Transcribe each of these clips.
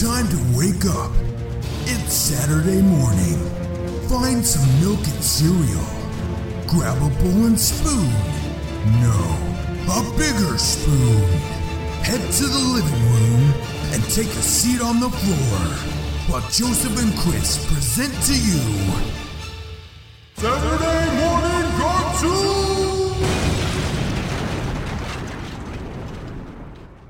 time to wake up. It's Saturday morning. Find some milk and cereal. Grab a bowl and spoon. No, a bigger spoon. Head to the living room and take a seat on the floor while Joseph and Chris present to you Saturday Morning Cartoon!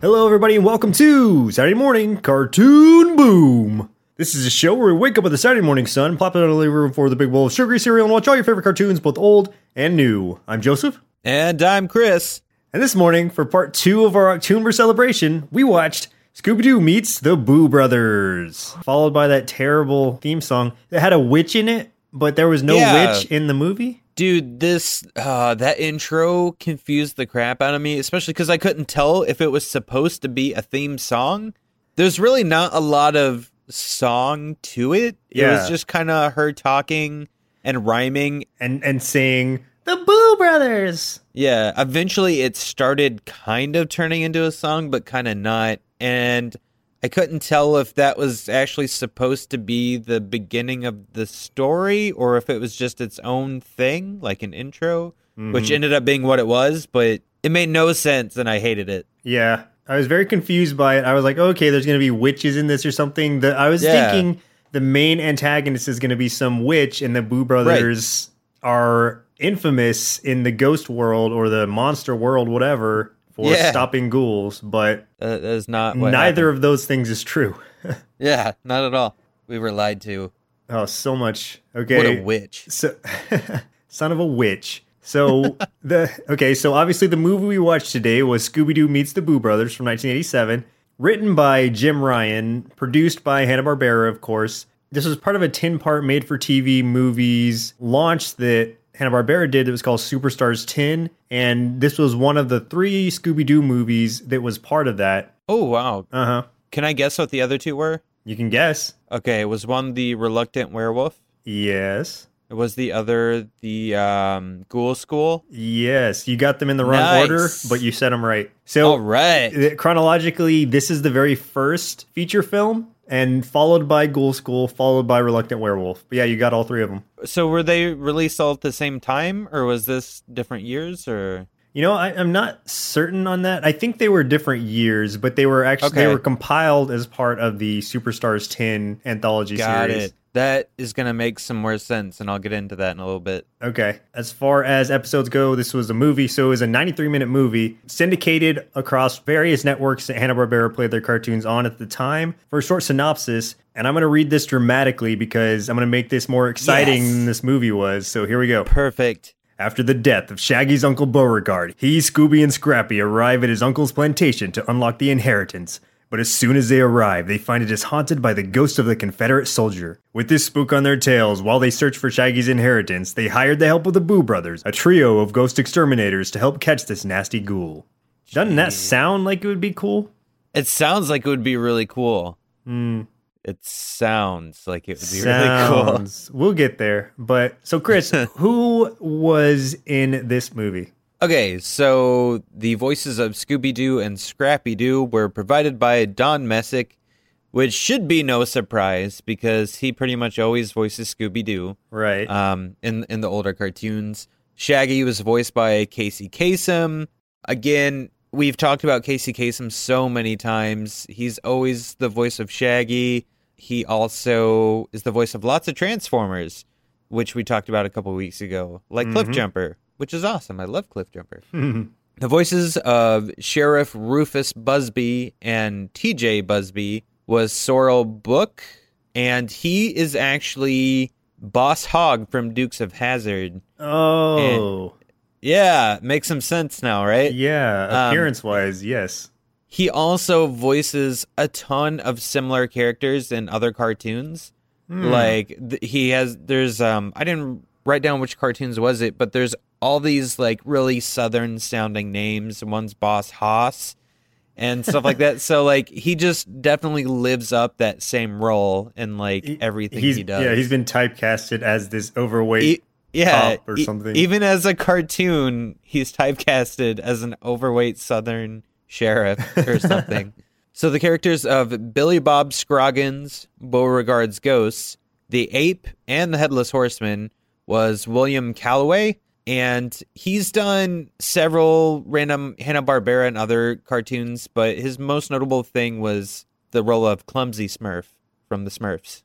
Hello, everybody, and welcome to Saturday Morning Cartoon Boom. This is a show where we wake up with the Saturday morning sun, plop it in the living room for the big bowl of sugary cereal, and watch all your favorite cartoons, both old and new. I'm Joseph, And I'm Chris. and this morning, for part two of our October celebration, we watched Scooby Doo Meets the Boo Brothers, followed by that terrible theme song that had a witch in it, but there was no Yeah. witch in the movie. Dude, this uh that intro confused the crap out of me, especially cuz I couldn't tell if it was supposed to be a theme song. There's really not a lot of song to it. It was just kind of her talking and rhyming. And and saying the Boo Brothers. Yeah, eventually it started kind of turning into a song but kind of not and I couldn't tell if that was actually supposed to be the beginning of the story or if it was just its own thing, like an intro, which mm-hmm. ended up being what it was, but it made no sense and I hated it. Yeah, I was very confused by it. I was like, okay, there's going to be witches in this or something. The, I was Yeah. thinking the main antagonist is going to be some witch, and the Boo Brothers are infamous in the ghost world or the monster world, whatever, for Yeah. stopping ghouls. But that is not what neither happened. of those things is true. Yeah, not at all. We were lied to. oh, so much. Okay, What a witch. So, son of a witch. So the okay, so obviously the movie we watched today was Scooby Doo Meets the Boo Brothers from 1987, written by Jim Ryan, produced by Hanna Barbera, of course. This was part of a 10-part made-for-TV movies launch that Hanna Barbera did. It was called Superstars 10, and this was one of the three Scooby Doo movies that was part of that. Oh, wow. Uh huh. Can I guess what the other two were? You can guess. Okay, was one the reluctant werewolf? Yes. It was the other the um, ghoul school? Yes, you got them in the wrong Nice. order, but you said them right. So All right. Chronologically, this is the very first feature film, and followed by Ghoul School, followed by Reluctant Werewolf. But yeah, you got all three of them. So were they released all at the same time, or was this different years? Or You know, I, I'm not certain on that. I think they were different years, but they were actually they were compiled as part of the Superstars 10 anthology got series. it. That is gonna make some more sense, and I'll get into that in a little bit. Okay. As far as episodes go, this was a movie, so it was a 93 minute movie syndicated across various networks that Hanna-Barbera played their cartoons on at the time. For a short synopsis, and I'm going to read this dramatically because I'm going to make this more exciting Yes. than this movie was. So here we go. Perfect. After the death of Shaggy's uncle Beauregard, he, Scooby, and Scrappy arrive at his uncle's plantation to unlock the inheritance. But as soon as they arrive, they find it is haunted by the ghost of the Confederate soldier. With this spook on their tails, while they search for Shaggy's inheritance, they hired the help of the Boo Brothers, a trio of ghost exterminators, to help catch this nasty ghoul. Doesn't that sound like it would be cool? It sounds like it would be really cool. Hmm. It sounds like it would be really cool. We'll get there. But so, Chris, who was in this movie? Okay, so the voices of Scooby Doo and Scrappy Doo were provided by Don Messick, which should be no surprise because he pretty much always voices Scooby Doo Right. um, in in the older cartoons. Shaggy was voiced by Casey Kasem. Again, we've talked about Casey Kasem so many times. He's always the voice of Shaggy. He also is the voice of lots of Transformers, which we talked about a couple weeks ago, like Cliff Jumper, which is awesome. I love Cliff Jumper. The voices of Sheriff Rufus Busby and TJ Busby was Sorrell Booke, and he is actually Boss Hog from Dukes of Hazzard. oh. Yeah, makes some sense now, right? Yeah, Um, appearance wise, yes. He also voices a ton of similar characters in other cartoons. Like th- he has there's um I didn't write down which cartoons was it, but there's all these like really southern sounding names. One's Boss Hoss and stuff like that. So like he just definitely lives up that same role in like He- everything he's, he does. Yeah, he's been typecasted as this overweight. E- yeah, or something. even as a cartoon, he's typecasted as an overweight Southern sheriff or something. So the characters of Billy Bob Scroggins, Beauregard's Ghosts, the Ape, and the Headless Horseman was William Callaway, and he's done several random Hanna Barbera and other cartoons, but his most notable thing was the role of Clumsy Smurf from the Smurfs.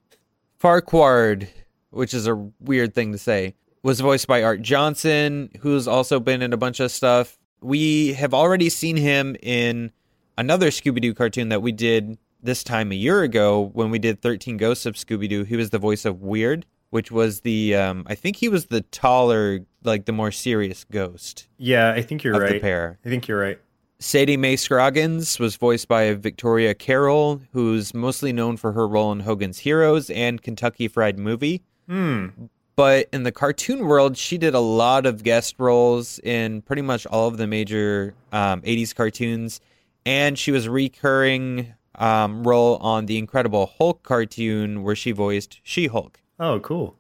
Farquaad, which is a weird thing to say, was voiced by Arte Johnson, who's also been in a bunch of stuff. We have already seen him in another Scooby Doo cartoon that we did this time a year ago when we did 13 Ghosts of Scooby Doo. He was the voice of Weerd, which was the, um, I think he was the taller, like the more serious ghost Yeah, I think you're right. the pair. I think you're right. Sadie Mae Scroggins was voiced by Victoria Carroll, who's mostly known for her role in Hogan's Heroes and Kentucky Fried Movie. Hmm. But in the cartoon world, she did a lot of guest roles in pretty much all of the major um, 80s cartoons. And she was a recurring um, role on the Incredible Hulk cartoon where she voiced She Hulk. Oh, cool.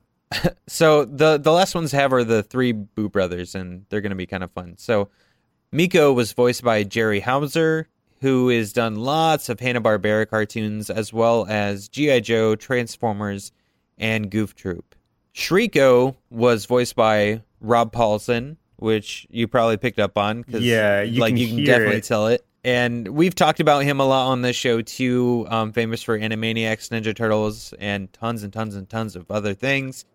So the the last ones have are the three Boo brothers, and they're going to be kind of fun. So Meako was voiced by Jerry Houser, who has done lots of Hanna Barbera cartoons as well as GI Joe, Transformers, and Goof Troop. Shreako was voiced by Rob Paulsen, which you probably picked up on. 'cause, Yeah, you like can you can definitely it. tell it. And we've talked about him a lot on this show too. Um, famous for Animaniacs, Ninja Turtles, and tons and tons and tons of other things.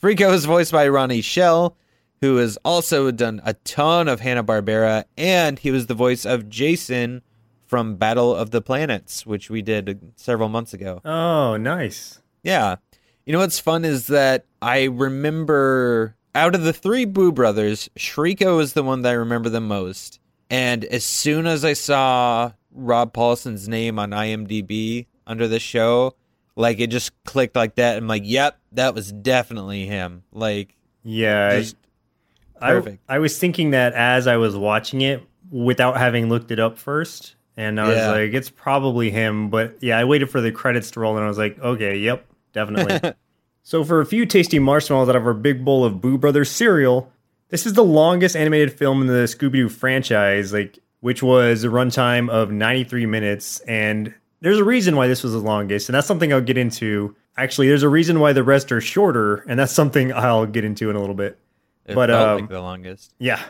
Freako is voiced by Ronnie Schell, who has also done a ton of Hanna Barbera, and he was the voice of Jason from Battle of the Planets, which we did several months ago. Oh, nice. Yeah. You know what's fun is that I remember out of the three Boo brothers, Shreako is the one that I remember the most. And as soon as I saw Rob Paulsen's name on IMDb under the show, like it just clicked like that. I'm like, yep, that was definitely him. Like, Yeah. just I, perfect. I was thinking that as I was watching it without having looked it up first. And I was Yeah. like, it's probably him. But yeah, I waited for the credits to roll and I was like, okay, yep, definitely. so, for a few tasty marshmallows out of our big bowl of Boo Brothers cereal, this is the longest animated film in the Scooby Doo franchise, like which was a runtime of 93 minutes. And there's a reason why this was the longest, and that's something I'll get into. Actually, there's a reason why the rest are shorter, and that's something I'll get into in a little bit. it But, um, like the longest. Yeah.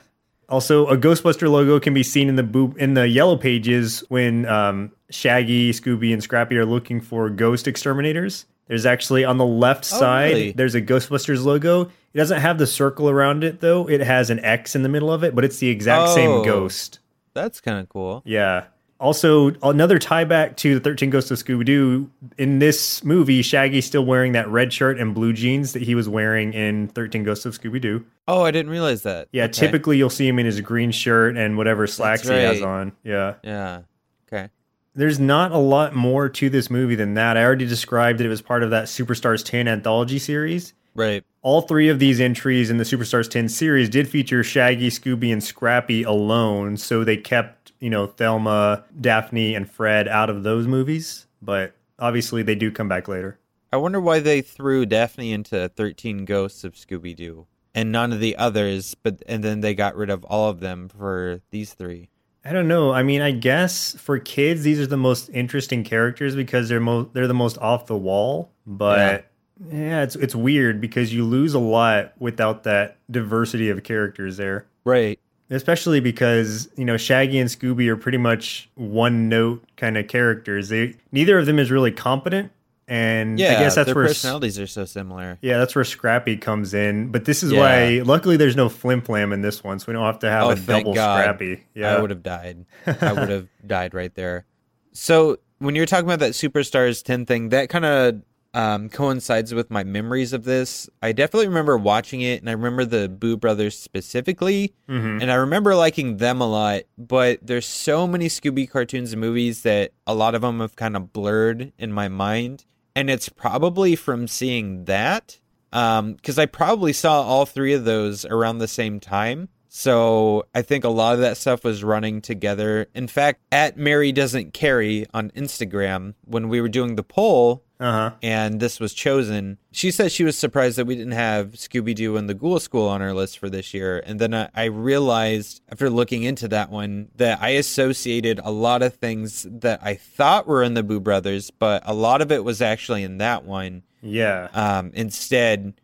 Also, a Ghostbuster logo can be seen in the boob in the yellow pages when um, Shaggy, Scooby, and Scrappy are looking for ghost exterminators. There's actually on the left Oh, side, really? there's a Ghostbusters logo. It doesn't have the circle around it though. It has an X in the middle of it, but it's the exact Oh. same ghost. That's kind of cool. Yeah. Also, another tie back to the 13 Ghosts of Scooby Doo. In this movie, Shaggy's still wearing that red shirt and blue jeans that he was wearing in 13 Ghosts of Scooby Doo. Oh, I didn't realize that. Yeah, Okay. typically you'll see him in his green shirt and whatever slacks he has on. Yeah. Yeah. Okay. There's not a lot more to this movie than that. I already described that it was part of that Superstars 10 anthology series. Right. All three of these entries in the Superstars 10 series did feature Shaggy, Scooby, and Scrappy alone, so they kept, you know, Thelma, Daphne, and Fred out of those movies, but obviously they do come back later. I wonder why they threw Daphne into 13 Ghosts of Scooby Doo and none of the others, but and then they got rid of all of them for these three. I don't know. I mean, I guess for kids, these are the most interesting characters because they're mo- they're the most off the wall. But yeah. it's it's weird because you lose a lot without that diversity of characters there. Right. Especially because you know Shaggy and Scooby are pretty much one note kind of characters. They neither of them is really competent, and Yeah, I guess that's their where personalities are so similar. yeah, that's where Scrappy comes in. But this is Yeah. why, luckily, there's no flim flam in this one, so we don't have to have Oh, a double God. Scrappy. Yeah, I would have died. I would have died right there. So when you're talking about that Superstars 10 thing, that kind of um, coincides with my memories of this. I definitely remember watching it, and I remember the Boo Brothers specifically, Mhm. and I remember liking them a lot. But there's so many Scooby cartoons and movies that a lot of them have kind of blurred in my mind, and it's probably from seeing that. Because I probably saw all three of those around the same time. So I think a lot of that stuff was running together. In fact, at Mary Doesn't Carry on Instagram, when we were doing the poll Uh huh. and this was chosen, she said she was surprised that we didn't have Scooby Doo and the Ghoul School on our list for this year. And then I, I realized after looking into that one that I associated a lot of things that I thought were in the Boo Brothers, but a lot of it was actually in that one Yeah. um, instead.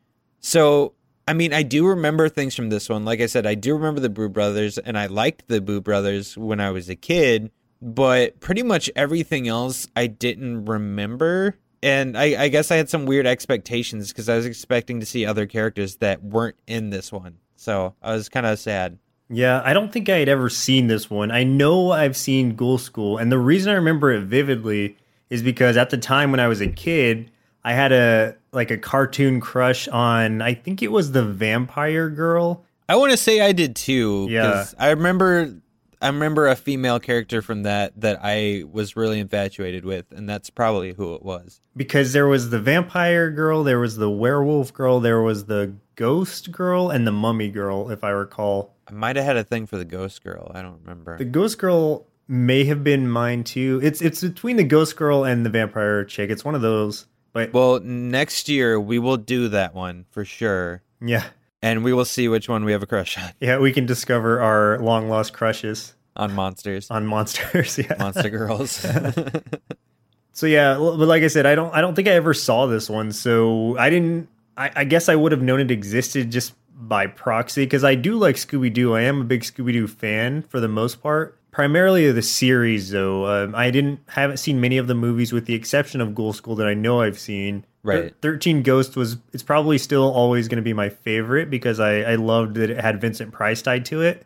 So, I mean, I do remember things from this one. Like I said, I do remember the Boo Brothers, and I liked the Boo Brothers when I was a kid, but pretty much everything else I didn't remember. And I, I guess I had some weird expectations because I was expecting to see other characters that weren't in this one. So I was kind of sad. Yeah, I don't think I had ever seen this one. I know I've seen Ghoul School, and the reason I remember it vividly is because at the time when I was a kid, I had a like a cartoon crush on I think it was the vampire girl. I want to say I did too. Yeah. I remember, I remember a female character from that that I was really infatuated with, and that's probably who it was. because there was the vampire girl, there was the werewolf girl, there was the ghost girl, and the mummy girl, if I recall. I might have had a thing for the ghost girl. I don't remember. The ghost girl may have been mine too. It's it's between the ghost girl and the vampire chick. It's one of those. But well, next year we will do that one for sure, yeah, and we will see which one we have a crush on yeah, we can discover our long lost crushes on monsters, on monsters. Yeah, monster girls. So yeah, but like I said, I don't I don't think I ever saw this one. So I didn't. I, I guess I would have known it existed just by proxy because I do like Scooby Doo. I am a big Scooby Doo fan for the most part. Primarily the series, though. Um, I didn't haven't seen many of the movies with the exception of Ghoul School that I know I've seen. Right. Thirteen Ghost was. It's probably still always going to be my favorite because I I loved that it had Vincent Price tied to it.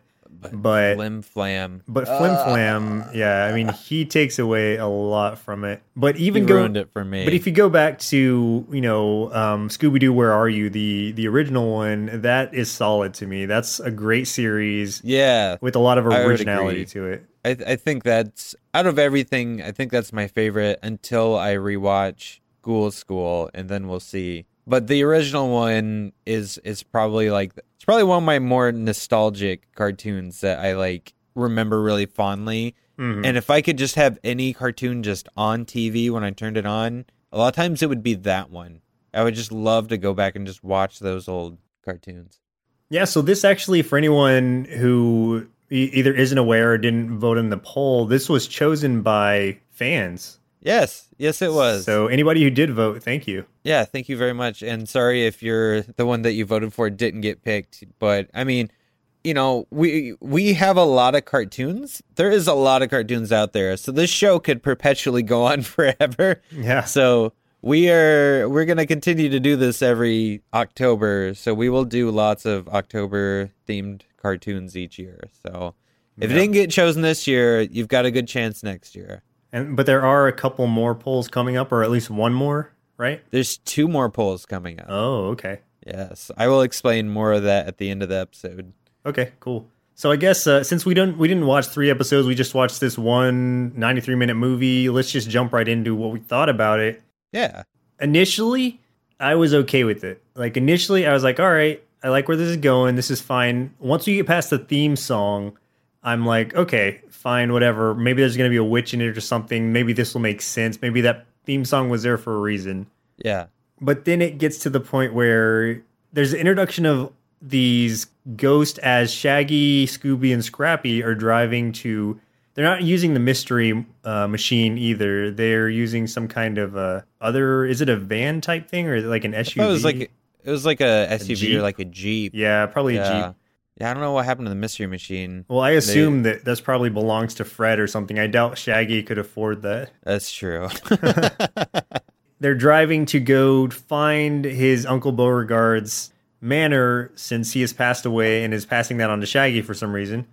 But Flim Flam. but Flim Flam, yeah, I mean he takes away a lot from it. But He even go, ruined it for me. but if you go back to you know um, Scooby Doo, Where Are You? The the original one that is solid to me. That's a great series yeah, with a lot of originality to it. I, I think that's out of everything. I think that's my favorite until I rewatch Ghoul School, and then we'll see. But the original one is is probably like it's probably one of my more nostalgic cartoons that I like remember really fondly. Mhm. And if I could just have any cartoon just on TV when I turned it on, a lot of times it would be that one. I would just love to go back and just watch those old cartoons. Yeah, so this actually, for anyone who e- either isn't aware or didn't vote in the poll, this was chosen by fans. Yes, yes, it was. So anybody who did vote, thank you. Yeah, thank you very much. And sorry if you're the one that you voted for didn't get picked, but I mean, you know, we we have a lot of cartoons. There is a lot of cartoons out there. So this show could perpetually go on forever. Yeah. So we are we're going to continue to do this every October. So we will do lots of October themed cartoons each year. So if it didn't get chosen this year, you've got a good chance next year. And but there are a couple more polls coming up, or at least one more, right? There's two more polls coming up. Oh, okay. Yes, I will explain more of that at the end of the episode. Okay, cool. So I guess uh, since we don't we didn't watch three episodes, we just watched this one 93 minute movie. Let's just jump right into what we thought about it. Yeah, Initially, I was okay with it. Like initially, I was like, all right, I like where this is going. This is fine. Once we get past the theme song, I'm like, okay, fine, whatever. Maybe there's gonna be a witch in it or something. Maybe this will make sense. Maybe that theme song was there for a reason. yeah, but then it gets to the point where there's the introduction of these ghosts as Shaggy, Scooby, and Scrappy are driving to. They're not using the mystery uh, machine either. They're using some kind of uh, other. Is it a van type thing or is it like an SUV? it was like it was like a SUV Jeep? or like a Jeep. yeah, probably a. Jeep. Yeah, I don't know what happened to the mystery machine. Well, I assume that that's probably belongs to Fred or something. I doubt Shaggy could afford that. That's true. they're driving to go find his uncle Beauregard's manor since he has passed away and is passing that on to Shaggy for some reason.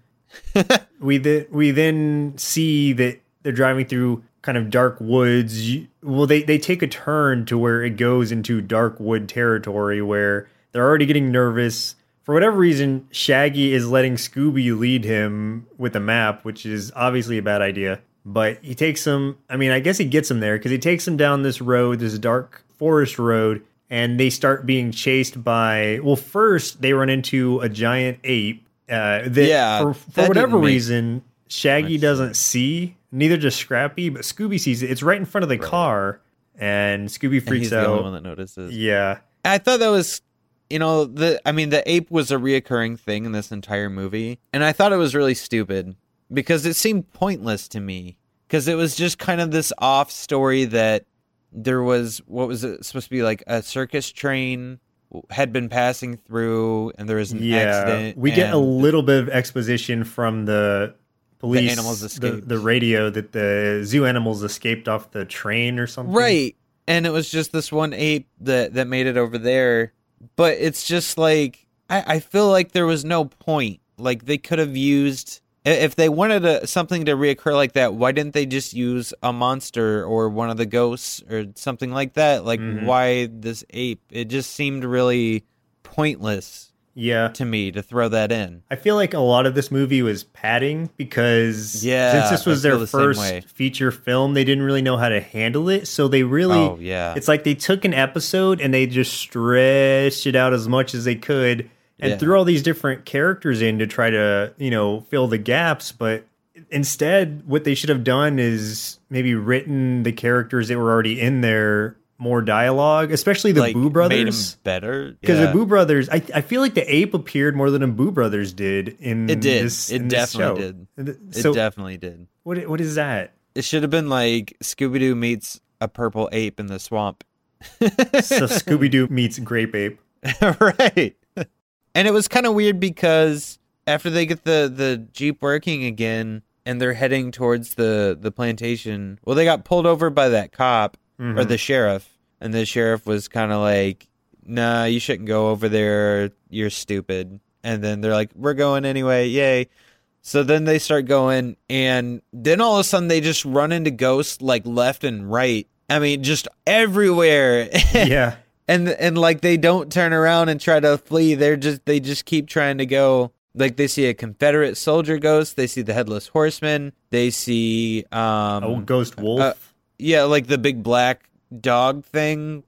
we th- we then see that they're driving through kind of dark woods. Well, they they take a turn to where it goes into dark wood territory where they're already getting nervous. For whatever reason, Shaggy is letting Scooby lead him with a map, which is obviously a bad idea. But he takes him, I mean, I guess he gets him there because he takes him down this road, this dark forest road, and they start being chased by. Well, first, they run into a giant ape Uh, that Yeah, for, for whatever reason, Shaggy doesn't see. Neither does Scrappy, but Scooby sees it. It's right in front of the car, and Scooby And freaks he's the only out. one that notices. Yeah, I thought that was, you know, the I mean, the ape was a reoccurring thing in this entire movie, and I thought it was really stupid because it seemed pointless to me because it was just kind of this off story that there was what was it supposed to be like a circus train had been passing through and there was an yeah. accident. We get a little bit of exposition from the police, animals the, the radio that the zoo animals escaped off the train or something. Right. And it was just this one ape that that made it over there. But it's just like I, I feel like there was no point. Like they could have used if they wanted a, something to reoccur like that, why didn't they just use a monster or one of the ghosts or something like that? Like Mhm. why this ape? It just seemed really pointless Yeah. to me to throw that in. I feel like a lot of this movie was padding because Yeah, since this was their the first feature film, they didn't really know how to handle it. So they really oh yeah. it's like they took an episode and they just stretched it out as much as they could and Yeah. threw all these different characters in to try to, you know, fill the gaps, but instead what they should have done is maybe written the characters that were already in there more dialogue, especially the like Boo brothers. better. Because yeah. the Boo Brothers, I, I feel like the ape appeared more than the Boo Brothers did in It did. This, It definitely did. Th- it definitely did. what what is that? It should have been like Scooby Doo meets a purple ape in the swamp. So Scooby Doo meets Grape Ape. right. And it was kind of weird because after they get the the jeep working again and they're heading towards the the plantation, well, they got pulled over by that cop or Mhm. the sheriff, and the sheriff was kind of like, "Nah, you shouldn't go over there. You're stupid." And then they're like, "We're going anyway. Yay!" So then they start going, and then all of a sudden they just run into ghosts like left and right. I mean, just everywhere. yeah. and and like they don't turn around and try to flee. They're just they just keep trying to go. Like they see a Confederate soldier ghost. They see the headless horseman. They see um Oh, Ghost Wolf. Yeah, like the big black dog thing,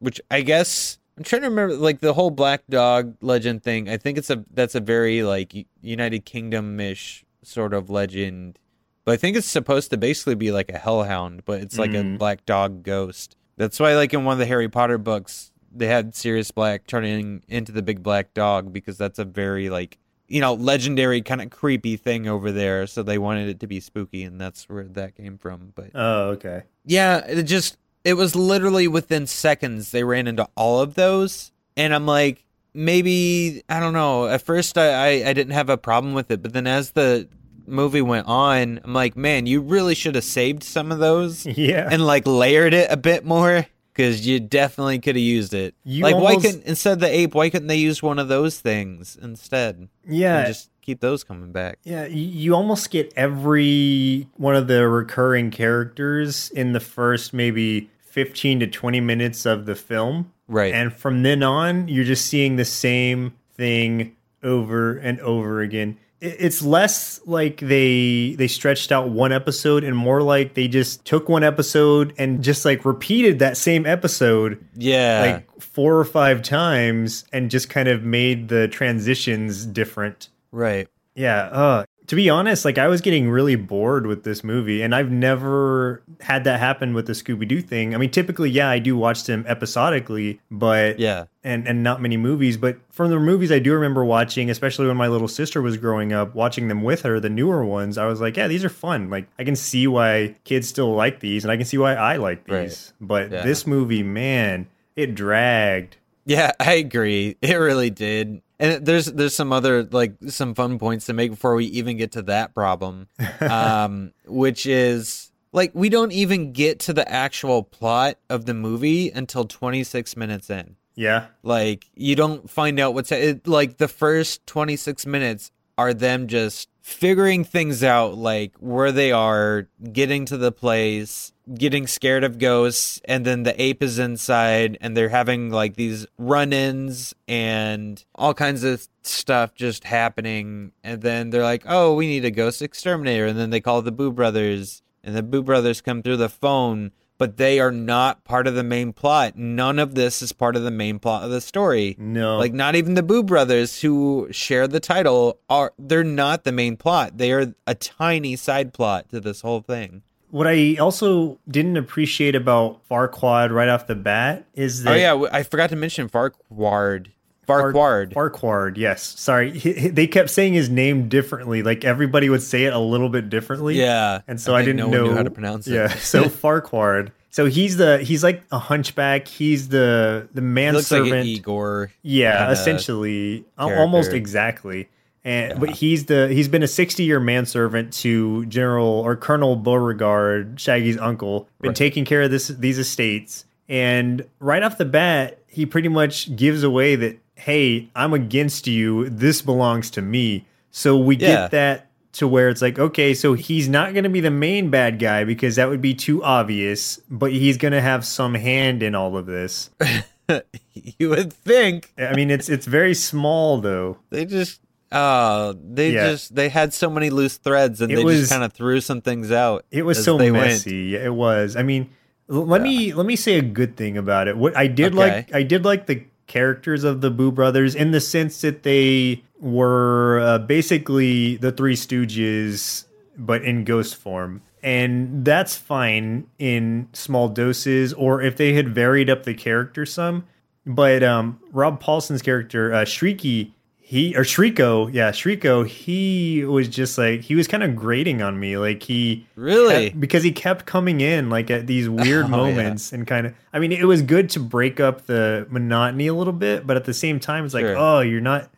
which I guess I'm trying to remember like the whole black dog legend thing. I think it's a that's a very like United Kingdom ish sort of legend. But I think it's supposed to basically be like a hellhound, but it's like a Mhm. black dog ghost. That's why like in one of the Harry Potter books, they had Sirius Black turning into the big black dog because that's a very like you know, legendary kind of creepy thing over there, so they wanted it to be spooky and that's where that came from. But oh, okay. yeah, it just it was literally within seconds they ran into all of those, and I'm like, maybe I don't know. At first, I I, I didn't have a problem with it, but then as the movie went on, I'm like, man, you really should have saved some of those Yeah. and like layered it a bit more because you definitely could have used it. You like, why almost- couldn't instead of the ape? Why couldn't they use one of those things instead? yeah. and just keep those coming back. Yeah, you almost get every one of the recurring characters in the first maybe 15 to 20 minutes of the film. Right. And from then on, you're just seeing the same thing over and over again. It's less like they they stretched out one episode and more like they just took one episode and just like repeated that same episode yeah. like four or five times and just kind of made the transitions different. right. Yeah, uh to be honest, like I was getting really bored with this movie and I've never had that happen with the Scooby Doo thing. I mean, typically, yeah, I do watch them episodically, but Yeah. and and not many movies, but from the movies I do remember watching, especially when my little sister was growing up, watching them with her, the newer ones, I was like, yeah, these are fun. Like I can see why kids still like these and I can see why I like Right. these. But Yeah. this movie, man, it dragged. Yeah, I agree. It really did. And there's there's some other like some fun points to make before we even get to that problem. um which is like we don't even get to the actual plot of the movie until 26 minutes in. Yeah. Like you don't find out what's it, like the first 26 minutes are them just figuring things out like where they are, getting to the place, getting scared of ghosts and then the ape is inside and they're having like these run-ins and all kinds of stuff just happening and then they're like, "Oh, we need a ghost exterminator." And then they call the Boo brothers and the Boo brothers come through the phone but they are not part of the main plot. None of this is part of the main plot of the story. No. Like not even the Boo brothers who share the title are they're not the main plot. They are a tiny side plot to this whole thing. What I also didn't appreciate about Farquaad right off the bat is oh, that oh yeah, I forgot to mention Farquaad. Farquaad. Farquaad, yes. Sorry, he, he- they kept saying his name differently. Like everybody would say it a little bit differently. yeah. and so I, think didn't no know how to pronounce it. Yeah, so Farquaad. So he's the he's like a hunchback. He's the the He manservant. looks like an Igor. Yeah, essentially, character. almost exactly. And but he's the he's been a sixty year manservant to General or Colonel Beauregard, Shaggy's uncle, been Right. taking care of this these estates. And right off the bat, he pretty much gives away that hey, I'm against you. This belongs to me. So we Yeah. get that to where it's like, okay, so he's not going to be the main bad guy because that would be too obvious, but he's going to have some hand in all of this. you would think I mean, it's it's very small though. they just uh they Yeah. just they had so many loose threads and It they was- just kind of threw some things out. It was so they went. messy. It was. I mean, l- let me let me say a good thing about it. What I did Okay. like, I did like the characters of the Boo Brothers in the sense that they were uh, basically the Three Stooges, but in ghost form. And that's fine in small doses, or if they had varied up the character some. But um, Rob Paulsen's character, uh, Shrieky, he or Shreako, yeah, Shreako, he was just like he was kind of grating on me, like he Really? kept- because he kept coming in like at these oh, weird Oh, yeah. moments and kind of. I mean, it was good to break up the monotony a little bit, but at the same time, it's like, Sure. oh, you're not.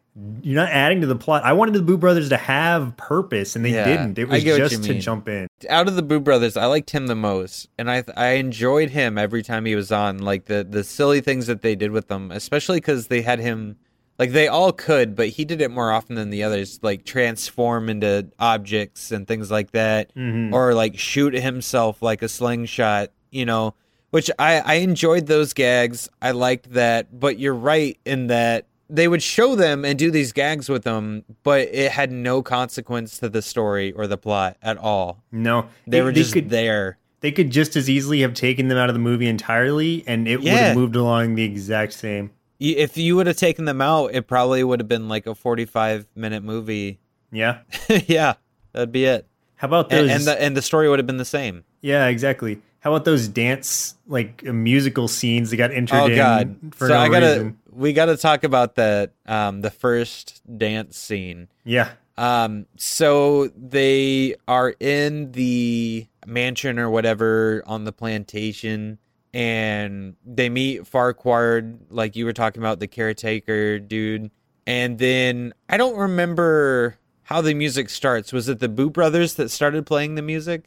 You're not adding to the plot. I wanted the Boo Brothers to have purpose, and they Yeah, didn't. It was just to jump in. out of the Boo Brothers, I liked him the most, and I I enjoyed him every time he was on. Like the the silly things that they did with them, especially because they had him. Like they all could, but he did it more often than the others. Like transform into objects and things like that, Mhm. or like shoot himself like a slingshot. You know, which I I enjoyed those gags. I liked that, but you're right in that they would show them and do these gags with them, but it had no consequence to the story or the plot at all. No, They were just could, there. They could just as easily have taken them out of the movie entirely, and it would have moved along the exact same. If you would have taken them out, it probably would have been like a 45 minute movie. Yeah. yeah, that'd be it. How about those? And, and the and the story would have been the same. yeah, exactly. How about those dance like uh, musical scenes that got entered Oh in god. for so no I gotta reason? we gotta talk about that um the first dance scene. Yeah. Um, so they are in the mansion or whatever on the plantation, and they meet Farquhar, like you were talking about, the caretaker dude. And then I don't remember how the music starts. Was it the Boo Brothers that started playing the music?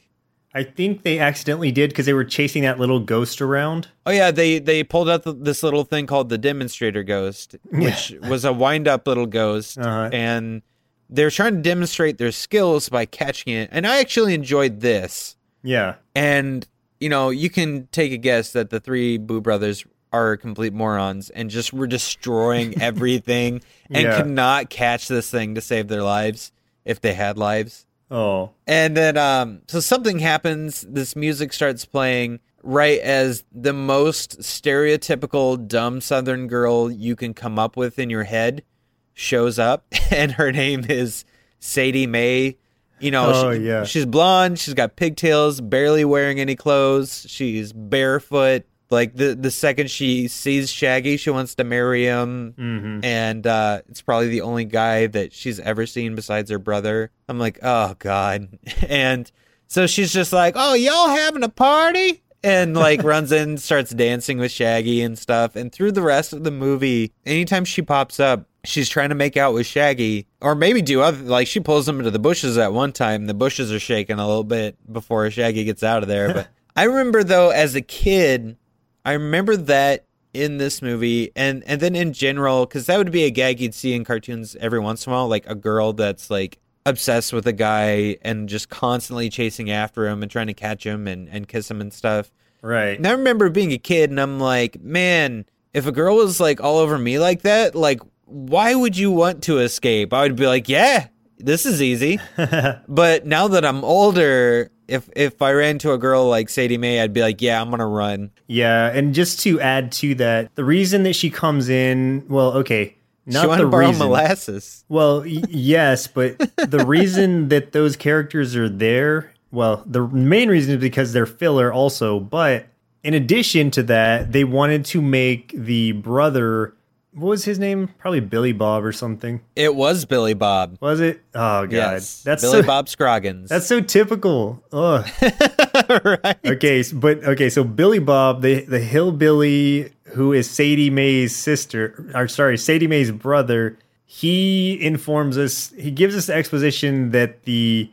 I think they accidentally did because they were chasing that little ghost around. Oh yeah, they they pulled out the, this little thing called the demonstrator ghost, which was a wind up little ghost, Uh-huh. and they're trying to demonstrate their skills by catching it. And I actually enjoyed this. Yeah. And you know, you can take a guess that the three Boo brothers are complete morons and just were destroying everything and Yeah. could not catch this thing to save their lives if they had lives. Oh. And then, um, so something happens. This music starts playing right as the most stereotypical dumb Southern girl you can come up with in your head shows up, and her name is Sadie Mae. You know, Oh, she- yeah. she's blonde. She's got pigtails, barely wearing any clothes. She's barefoot. Like the the second she sees Shaggy, she wants to marry him hmm and uh, it's probably the only guy that she's ever seen besides her brother. I'm like, oh god, and so she's just like, oh, y'all having a party, and like runs in, starts dancing with Shaggy and stuff. And through the rest of the movie, anytime she pops up, she's trying to make out with Shaggy, or maybe do other like she pulls him into the bushes at one time. The bushes are shaking a little bit before Shaggy gets out of there. But I remember though, as a kid, I remember that in this movie and and then in general because that would be a gag you'd see in cartoons every once in a while like a girl that's like obsessed with a guy and just constantly chasing after him and trying to catch him and, and kiss him and stuff Right. and i remember being a kid and i'm like man if a girl was like all over me like that like why would you want to escape i would be like yeah this is easy but now that I'm older, if if I ran to a girl like Sadie Mae, I'd be like, yeah, I'm gonna run. Yeah, and just to add to that, the reason that she comes in, well, okay, not she wanted the to borrow reason. molasses. Well, y- yes, but the reason that those characters are there, well, the main reason is because they're filler also, but in addition to that, they wanted to make the brother what was his name? Probably Billy Bob or something. It was Billy Bob. Was it? Oh god. Yes, That's Billy so, Bob Scroggins. That's so typical. Ugh. right. okay, but okay, so Billy Bob, the the hillbilly who is Sadie Mae's sister, or sorry, Sadie Mae's brother, he informs us, he gives us the exposition that the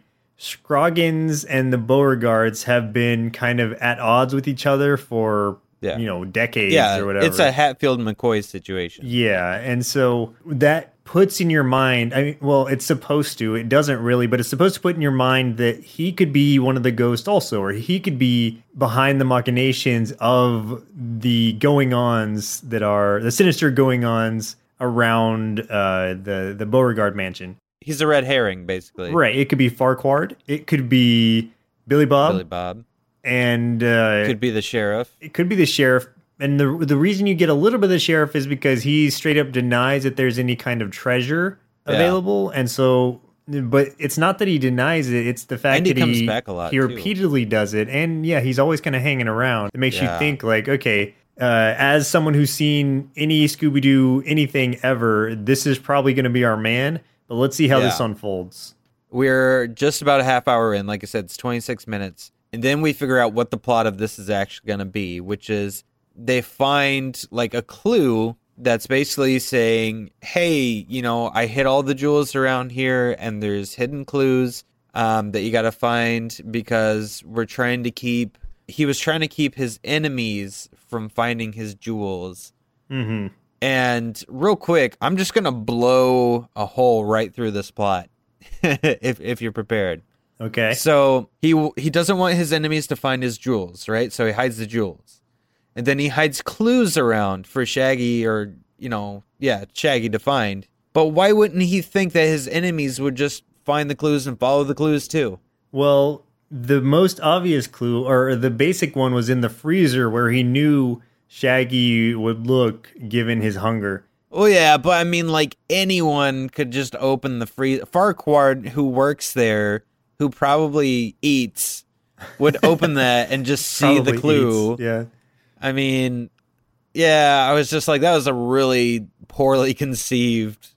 Scroggins and the Beauregards have been kind of at odds with each other for Yeah. you know decades Yeah, or whatever. it's a Hatfield McCoy situation. Yeah, and so that puts in your mind. I mean, well, it's supposed to. It doesn't really, but it's supposed to put in your mind that he could be one of the ghosts also, or he could be behind the machinations of the going-ons that are the sinister going-ons around uh, the the Beauregard mansion. He's a red herring, basically. Right. It could be Farquhar. It could be Billy Bob, Billy Bob and uh, could be the sheriff. it could be the sheriff. And the the reason you get a little bit of the sheriff is because he straight up denies that there's any kind of treasure Yeah. available, and so. But it's not that he denies it; it's the fact he that he back a lot, he too. repeatedly does it, and yeah, he's always kind of hanging around. It makes Yeah. you think like, okay, uh, as someone who's seen any Scooby Doo anything ever, this is probably going to be our man. But let's see how this unfolds. We're just about a half hour in. Like I said, it's 26 minutes. And then we figure out what the plot of this is actually going to be, which is they find like a clue that's basically saying, hey, you know, I hid all the jewels around here and there's hidden clues um, that you got to find because we're trying to keep, he was trying to keep his enemies from finding his jewels. hmm And real quick, I'm just gonna blow a hole right through this plot, if if you're prepared. Okay. So he he doesn't want his enemies to find his jewels, right? So he hides the jewels, and then he hides clues around for Shaggy or you know, yeah, Shaggy to find. But why wouldn't he think that his enemies would just find the clues and follow the clues too? Well, the most obvious clue, or the basic one, was in the freezer where he knew Shaggy would look given his hunger. Oh yeah, but I mean, like anyone could just open the freezer. Farquhar, who works there, who probably eats, would open that and just see the clue. eats, Yeah. I mean, yeah, I was just like, that was a really poorly conceived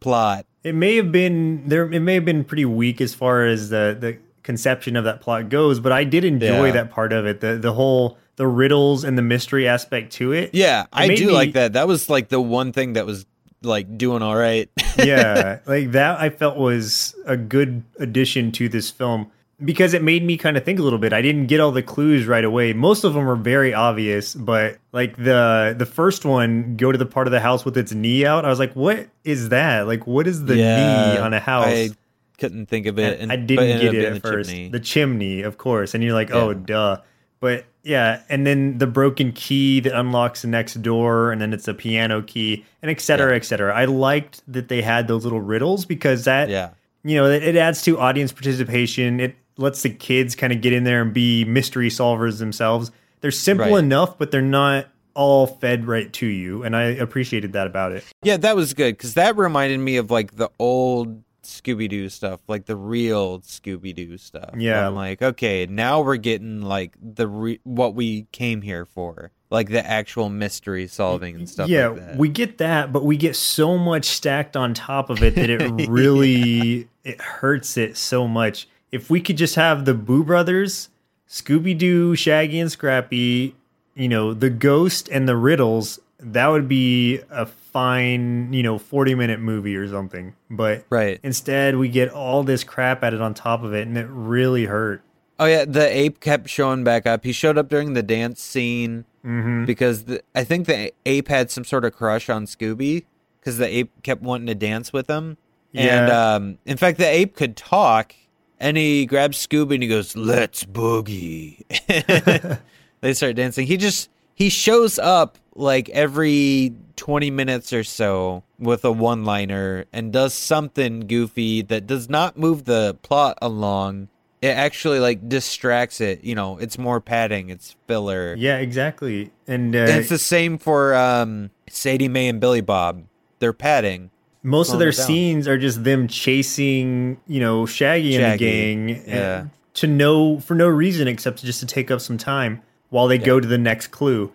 plot. It may have been there. It may have been pretty weak as far as the the conception of that plot goes, but I did enjoy Yeah. that part of it. The the whole the riddles and the mystery aspect to it. Yeah, I do me- like that. That was like the one thing that was like doing all right. yeah, like that I felt was a good addition to this film because it made me kind of think a little bit. I didn't get all the clues right away. Most of them were very obvious, but like the the first one, go to the part of the house with its knee out. I was like, "What is that? Like, what is the knee on a house?" I couldn't think of it. And I didn't get it at the first. chimney. The chimney, of course, and you're like, "Oh, duh." But yeah, and then the broken key that unlocks the next door, and then it's a piano key, and et cetera, Yeah. et cetera. I liked that they had those little riddles because that yeah. you know it, it adds to audience participation it lets the kids kind of get in there and be mystery solvers themselves they're simple Right. enough but they're not all fed right to you and i appreciated that about it Yeah, that was good because that reminded me of like the old Scooby Doo stuff, like the real Scooby Doo stuff. Yeah. I'm like, okay, now we're getting like the re- what we came here for, like the actual mystery solving and stuff. yeah like that. we get that but we get so much stacked on top of it that it really it hurts it so much if we could just have the boo brothers scooby-doo shaggy and scrappy you know the ghost and the riddles that would be a fine you know 40 minute movie or something but right. instead we get all this crap added on top of it and it really hurt Oh yeah, the ape kept showing back up. He showed up during the dance scene mm-hmm. because the, I think the ape had some sort of crush on Scooby because the ape kept wanting to dance with him. And Yeah. um, in fact, the ape could talk, and he grabs Scooby and he goes, "Let's boogie." they start dancing. He just he shows up like every twenty minutes or so with a one-liner and does something goofy that does not move the plot along. it actually like distracts it. You know, it's more padding, it's filler. Yeah, exactly. And, uh, And it's the same for um, Sadie Mae and Billy Bob. They're padding. Most of their scenes are just them chasing, you know, Shaggy, and the gang yeah. and to no for no reason except just to take up some time while they go to the next clue.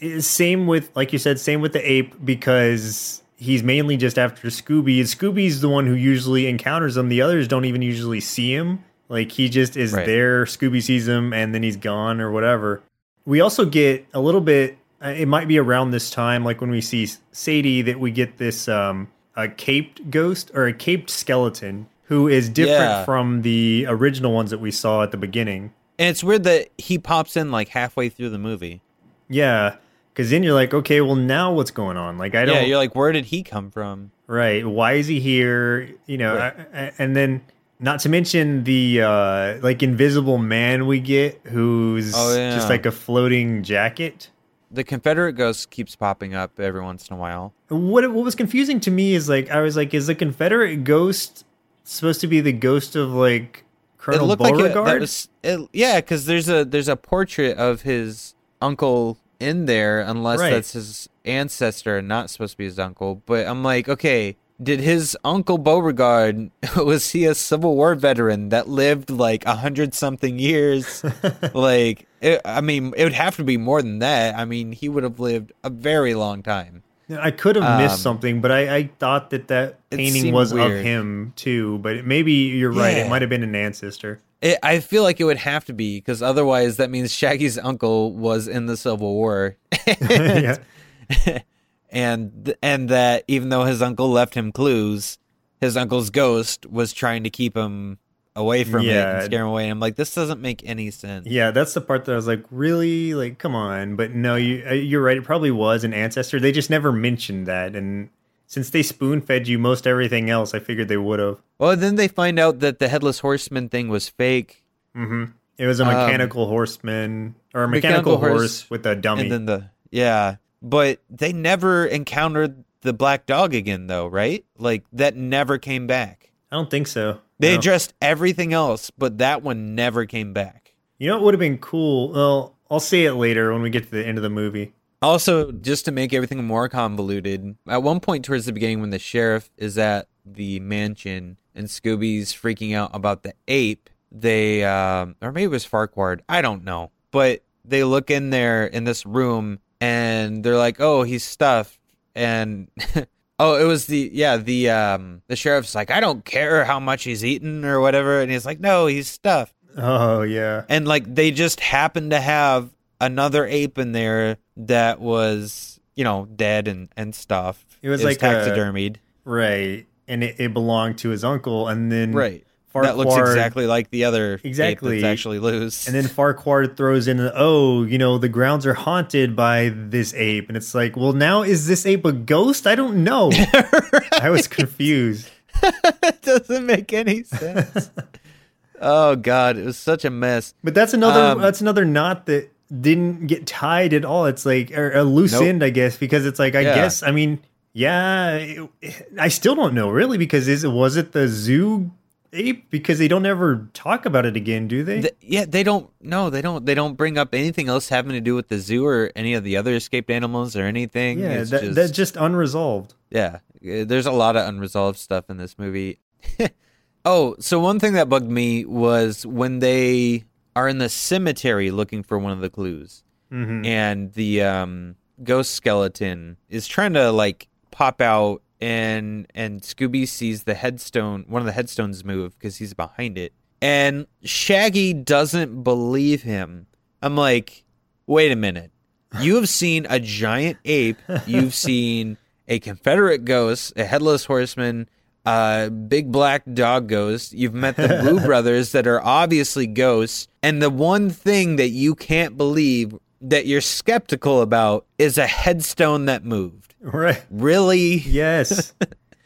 Eh, Same with like you said, same with the ape because he's mainly just after Scooby. And Scooby's the one who usually encounters him. The others don't even usually see him. Like he just is Right. there. Scooby sees him and then he's gone or whatever. We also get a little bit. uh, It might be around this time, like when we see Sadie, that we get this um, a caped ghost or a caped skeleton who is different Yeah. from the original ones that we saw at the beginning. And it's weird that he pops in like halfway through the movie. Yeah, because then you're like, okay, well now what's going on? Like I don't. Yeah, you're like, where did he come from? Right. Why is he here? You know, Right. I- I- and then not to mention the uh like invisible man we get who's Oh, yeah. just like a floating jacket. The Confederate ghost keeps popping up every once in a while. What what was confusing to me is like I was like is the Confederate ghost supposed to be the ghost of like Colonel it looked like Beauregard? that was it, yeah, because there's a there's a portrait of his uncle in there, unless Right. that's his ancestor and not supposed to be his uncle. But I'm like, okay, did his uncle Beauregard was he a Civil War veteran that lived like a hundred something years? like, it, I mean, it would have to be more than that. I mean, he would have lived a very long time. I could have missed Um, something, but I, I thought that that painting was of him too. But maybe you're right; it might have been an ancestor. It, I feel like it would have to be because otherwise that means Shaggy's uncle was in the Civil War. yeah. And and that even though his uncle left him clues, his uncle's ghost was trying to keep him away from it and scare him away. And I'm like, this doesn't make any sense. Yeah, that's the part that I was like, really, like, come on. But no, you uh, you're right. It probably was an ancestor. They just never mentioned that, and since they spoon fed you most everything else, I figured they would have. Well, then they find out that the headless horseman thing was fake, Mm-hmm. It was a Um, mechanical horseman or a mechanical mechanical, horse, horse, with a dummy. and then the yeah, but they never encountered the black dog again, though, right? Like that never came back. I don't think so. They No. addressed everything else, but that one never came back. you know, what would have been cool. Well, I'll say it later when we get to the end of the movie. Also, just to make everything more convoluted, at one point towards the beginning, when the sheriff is at the mansion and Scooby's freaking out about the ape, they, um, or maybe it was Farquard, I don't know, but they look in there in this room and they're like, oh, he's stuffed. And, oh, it was the, yeah, the, um, the sheriff's like, I don't care how much he's eaten or whatever. And he's like, no, he's stuffed. Oh yeah, And like they just happened to have another ape in there that was, you know, dead and, and stuff. It was like a- taxidermied. right. And it, it belonged to his uncle, and then right. That looks exactly like the other Exactly. that's actually loose. And then Farquard throws in, oh, you know, the grounds are haunted by this ape. And it's like, well, now is this ape a ghost? I don't know. I was confused. it doesn't make any sense. oh god, it was such a mess. But that's another Um, that's another knot that didn't get tied at all. It's like or a loose Nope. end, I guess, because it's like I Yeah. guess I mean, yeah, it- I still don't know really because is it was it the zoo ape because they don't ever talk about it again, do they? Th- yeah, they don't. No, they don't. They don't bring up anything else having to do with the zoo or any of the other escaped animals or anything. yeah, It's that, just- that's just unresolved. Yeah, uh, there's a lot of unresolved stuff in this movie. oh, so one thing that bugged me was when they are in the cemetery looking for one of the clues, hmm and the um, ghost skeleton is trying to like pop out, and and Scooby sees the headstone, one of the headstones move because he's behind it, and Shaggy doesn't believe him. I'm like, wait a minute. You have seen a giant ape. You've seen a Confederate ghost, a headless horseman, a big black dog ghost. You've met the Boo Brothers that are obviously ghosts. And the one thing that you can't believe that you're skeptical about is a headstone that moved. Right. Really? Yes.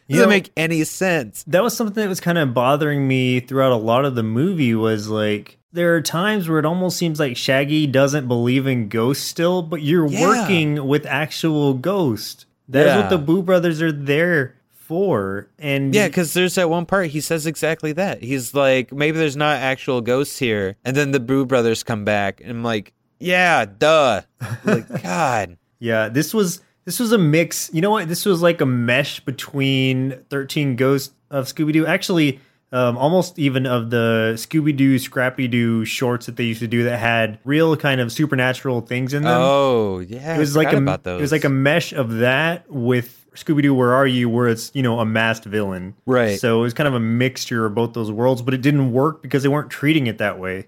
You Doesn't know, make any sense. that was something that was kind of bothering me throughout a lot of the movie was like there are times where it almost seems like Shaggy doesn't believe in ghosts still, but you're Yeah. working with actual ghosts. That's Yeah. what the Boo Brothers are there for. and Yeah, because there's that one part he says exactly that. He's like, maybe there's not actual ghosts here, and then the Boo brothers come back, and I'm like, yeah, duh. like, God, Yeah, this was this was a mix. You know what? This was like a mesh between Thirteen Ghosts of Scooby Doo. Actually, um, almost even of the Scooby Doo, Scrappy Doo shorts that they used to do that had real kind of supernatural things in them. oh yeah, it was like a about those. it was like a mesh of that with Scooby Doo. Where are you? Where it's you know a masked villain. Right. So it was kind of a mixture of both those worlds, but it didn't work because they weren't treating it that way.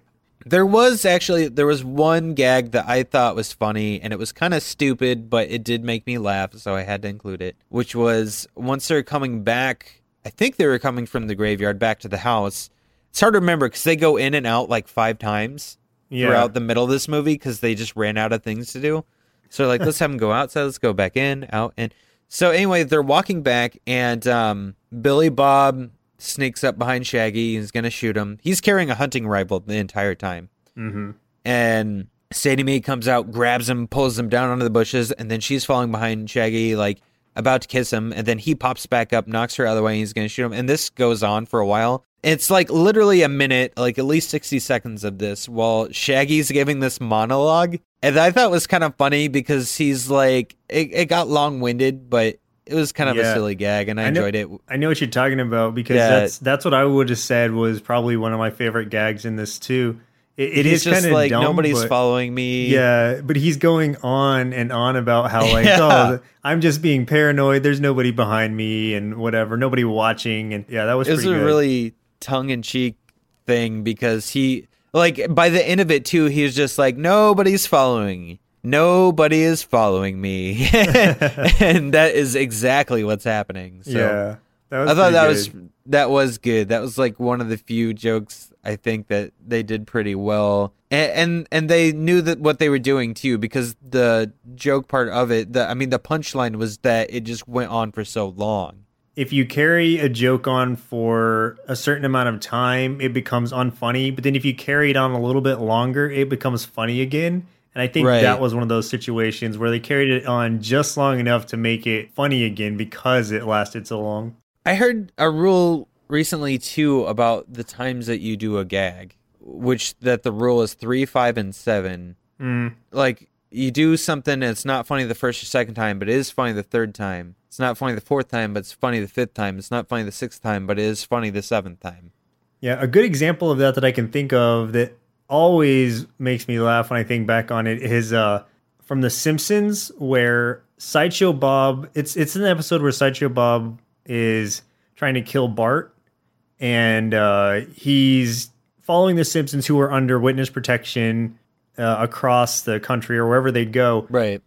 There was actually there was one gag that I thought was funny and it was kind of stupid, but it did make me laugh, so I had to include it. Which was once they're coming back, I think they were coming from the graveyard back to the house. It's hard to remember because they go in and out like five times Yeah. throughout the middle of this movie because they just ran out of things to do. So like, let's have them go outside. Let's go back in, out, and So anyway, they're walking back, and um, Billy Bob sneaks up behind Shaggy. and is gonna shoot him. He's carrying a hunting rifle the entire time. hmm And Sadie Mae comes out, grabs him, pulls him down onto the bushes, and then she's falling behind Shaggy, like about to kiss him. And then he pops back up, knocks her out of the way, and he's going to shoot him. And this goes on for a while. It's like literally a minute, like at least 60 seconds of this while Shaggy's giving this monologue. And I thought it was kind of funny because he's like, it, it got long winded, but it was kind of Yeah. a silly gag, and I, I know- enjoyed it. I know what you're talking about because Yeah. that's that's what I would have said was probably one of my favorite gags in this too. It, it He's is just kind of like, dumb, nobody's but- following me. Yeah, but he's going on and on about how like, oh, Yeah. oh, I'm just being paranoid. There's nobody behind me and whatever, nobody watching, and yeah, that was it was a good. really tongue in cheek thing because he like by the end of it too he was just like nobody's following nobody is following me and that is exactly what's happening so yeah. I thought that good. was that was good that was like one of the few jokes i think that they did pretty well and and, and they knew that what they were doing too because the joke part of it the i mean the punchline was that it just went on for so long if you carry a joke on for a certain amount of time, it becomes unfunny. But then if you carry it on a little bit longer, it becomes funny again. And I think Right. that was one of those situations where they carried it on just long enough to make it funny again because it lasted so long. I heard a rule recently too about the times that you do a gag, which that the rule is three, five, and seven. Mm. Like you do something and it's not funny the first or second time, but it is funny the third time. It's not funny the fourth time, but it's funny the fifth time. It's not funny the sixth time, but it is funny the seventh time. Yeah, a good example of that that I can think of that always makes me laugh when I think back on it is uh from The Simpsons where Sideshow Bob it's it's an episode where Sideshow Bob is trying to kill Bart and uh he's following the Simpsons who are under witness protection uh, across the country or wherever they go Right.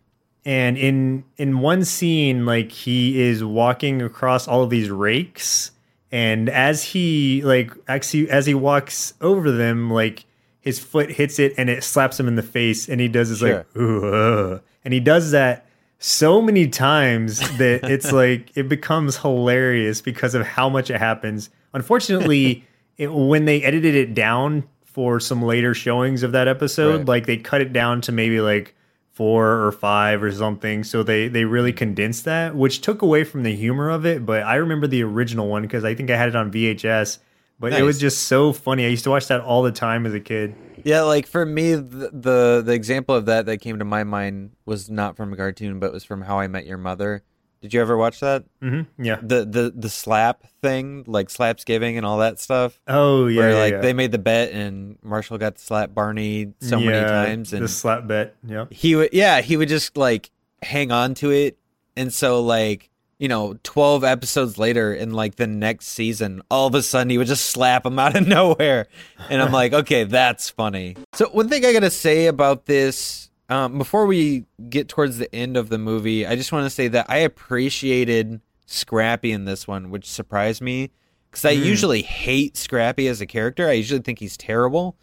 and in in one scene like he is walking across all of these rakes and as he like actually as he walks over them like his foot hits it and it slaps him in the face and he does this like ooh uh," and he does that so many times that it's like it becomes hilarious because of how much it happens unfortunately it, when they edited it down for some later showings of that episode Right. like they cut it down to maybe like four or five or something. So they they really condensed that, which took away from the humor of it. But I remember the original one because I think I had it on VHS. But it was just so funny. I used to watch that all the time as a kid. Yeah, like for me, the, the the example of that that came to my mind was not from a cartoon, but was from How I Met Your Mother. Did you ever watch that? hmm Yeah. The the the slap thing, like slaps giving and all that stuff. Oh yeah. where yeah, like yeah. they made the bet and Marshall got to slap Barney so many times and the slap bet. Yeah. he would yeah, he would just like hang on to it and so like you know, 12 episodes later in like the next season, all of a sudden he would just slap him out of nowhere. And I'm like, okay, that's funny. So, one thing I got to say about this, um, before we get towards the end of the movie, I just want to say that I appreciated Scrappy in this one, which surprised me because I usually hate Scrappy as a character. I usually think he's terrible.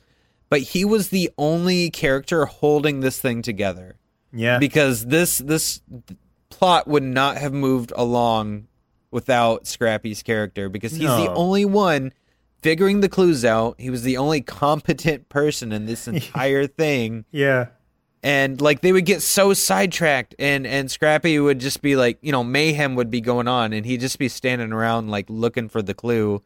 But he was the only character holding this thing together Yeah. because this this plot would not have moved along without Scrappy's character because he's the only one figuring the clues out. He was the only competent person in this entire thing. yeah. and like they would get so sidetracked and and scrappy would just be like you know mayhem would be going on and he'd just be standing around like looking for the clue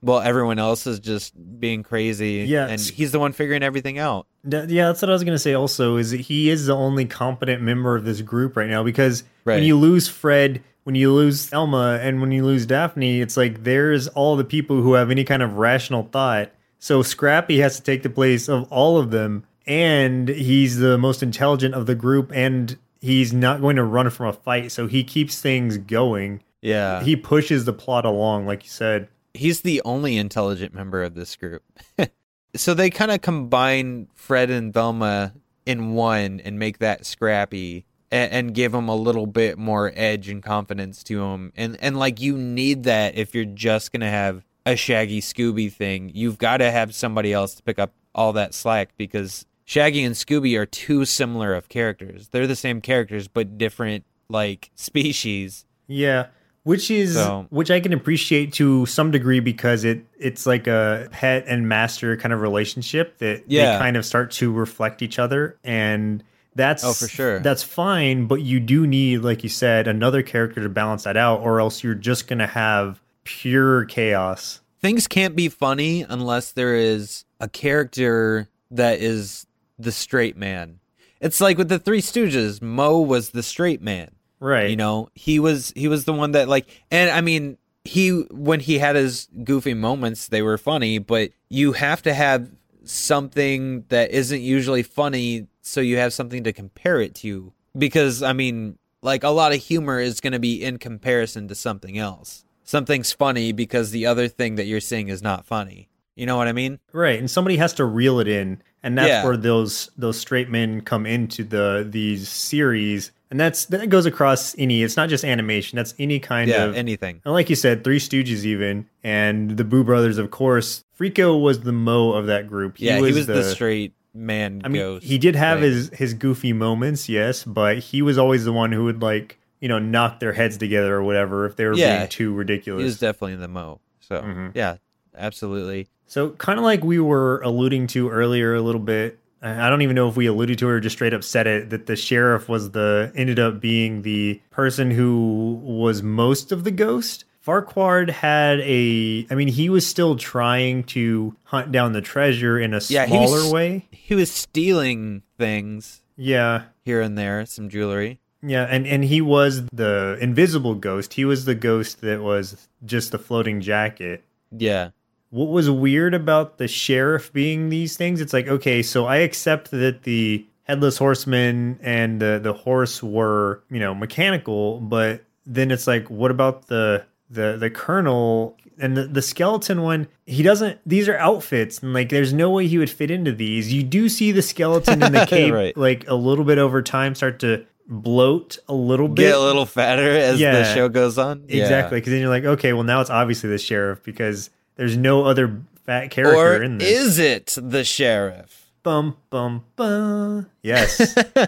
while everyone else is just being crazy Yeah, and he's the one figuring everything out yeah, that's what I was gonna say. Also, is that he is the only competent member of this group right now because Right. when you lose Fred, when you lose Velma, and when you lose Daphne, it's like there's all the people who have any kind of rational thought. So Scrappy has to take the place of all of them, and he's the most intelligent of the group, and he's not going to run from a fight. So he keeps things going. yeah He pushes the plot along, like you said. He's the only intelligent member of this group. so they kind of combine Fred and Velma in one and make that scrappy and, and give him a little bit more edge and confidence to him. And and like you need that if you're just gonna have a Shaggy Scooby thing. You've got to have somebody else to pick up all that slack because Shaggy and Scooby are too similar of characters. They're the same characters but different like species. Yeah, which is So- which I can appreciate to some degree because it it's like a pet and master kind of relationship that Yeah. they kind of start to reflect each other and that's Oh, for sure. That's fine, but you do need like you said another character to balance that out or else you're just going to have pure chaos. things can't be funny unless there is a character that is the straight man. It's like with the Three Stooges, Moe was the straight man. Right. You know, he was he was the one that like and I mean, he when he had his goofy moments, they were funny, but you have to have something that isn't usually funny so you have something to compare it to because I mean, like a lot of humor is going to be in comparison to something else. Something's funny because the other thing that you're seeing is not funny. You know what I mean? Right, and somebody has to reel it in, and that's Yeah. where those those straight men come into the these series, and that's that goes across any. It's not just animation; that's any kind yeah, of. anything. and like you said, Three Stooges, even, and the Boo Brothers, of course. Freako was the Moe of that group. yeah, he was the, straight man I mean, ghost. he did have right? his his goofy moments, yes, but he was always the one who would like you know knock their heads together or whatever if they were Yeah, being too ridiculous. He was definitely the Moe. So Mhm. yeah, absolutely. So, kind of like we were alluding to earlier a little bit. I don't even know if we alluded to it or just straight up said it that the sheriff was the ended up being the person who was most of the ghost. Farquard had a, I mean, he was still trying to hunt down the treasure in a Yeah, he smaller was- way. He was stealing things Yeah, here and there, some jewelry. yeah, and and he was the invisible ghost. He was the ghost that was just the floating jacket. Yeah. What was weird about the sheriff being these things? It's like okay so i accept that the headless horseman and the the horse were you know mechanical but then it's like what about the the the colonel and the, the skeleton one? He doesn't these are outfits and like there's no way he would fit into these. You do see the skeleton in the cape Right. like a little bit over time start to bloat a little bit. Get a little fatter as the show goes on. Exactly, because then you're like, okay, well now it's obviously the sheriff because there's no other fat character Or in this. is it the sheriff? bum bum bum? Yes.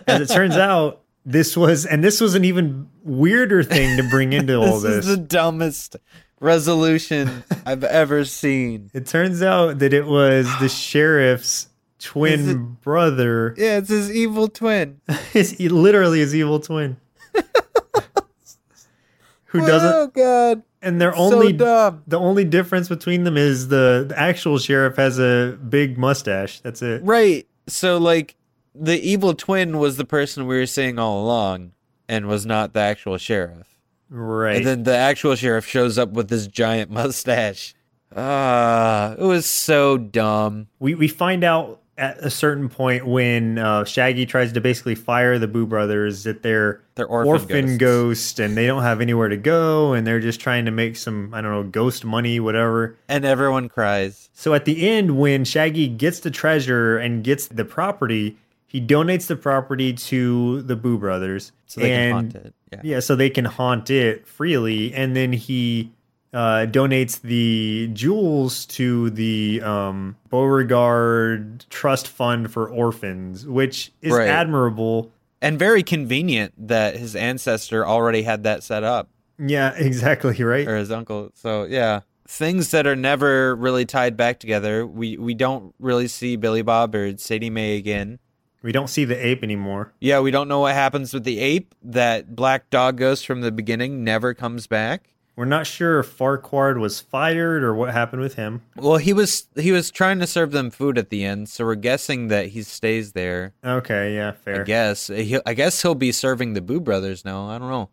As it turns out, this was, and this was an even weirder thing to bring into all this this. is the dumbest resolution I've ever seen. It turns out that it was the sheriff's twin it- brother. Yeah, it's his evil twin. His he literally his evil twin. Who doesn't? Oh god. And they're so only dumb. the only difference between them is the, the actual sheriff has a big mustache. That's it. Right. So like the evil twin was the person we were seeing all along and was not the actual sheriff. Right. And then the actual sheriff shows up with this giant mustache. Ah, it was so dumb. we we find out at a certain point when uh, Shaggy tries to basically fire the Boo Brothers that they're They're orphan, ghosts. ghost and they don't have anywhere to go and they're just trying to make some I don't know ghost money whatever. And everyone cries. So at the end when Shaggy gets the treasure and gets the property, he donates the property to the Boo Brothers So they and can haunt it. Yeah. yeah, so they can haunt it freely, and then he uh, donates the jewels to the um, Beauregard Trust Fund for Orphans, which is Right. admirable. And very convenient that his ancestor already had that set up, Yeah, exactly right. or his uncle. So yeah, things that are never really tied back together. We we don't really see Billy Bob or Sadie Mae again. We don't see the ape anymore. Yeah, we don't know what happens with the ape. That black dog ghost from the beginning never comes back. We're not sure if Farquard was fired or what happened with him. Well, he was he was trying to serve them food at the end, so we're guessing that he stays there. Okay, yeah, fair. I guess he, I guess he'll be serving the Boo Brothers now. I don't know.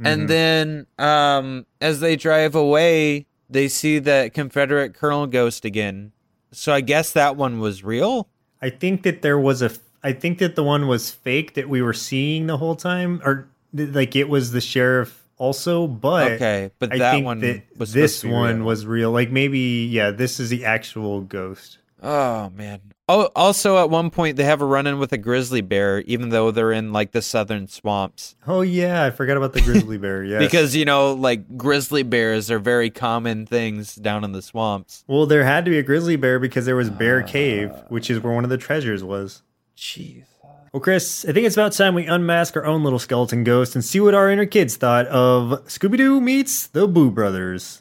Mhm. And then, um, as they drive away, they see that Confederate Colonel Ghost again. So I guess that one was real. I think that there was a. I think that the one was fake that we were seeing the whole time, or like it was the sheriff also. But okay, but I that think one that was this one real. was real. Like maybe, yeah, this is the actual ghost. Oh man. Oh, also at one point they have a run-in with a grizzly bear, even though they're in like the southern swamps. Oh yeah, I forgot about the grizzly bear. Yeah, Because you know, like grizzly bears are very common things down in the swamps. well, there had to be a grizzly bear because there was Ah. Bear Cave, which is where one of the treasures was. Jeez. Well, Chris, I think it's about time we unmask our own little skeleton ghost and see what our inner kids thought of Scooby Doo meets the Boo Brothers.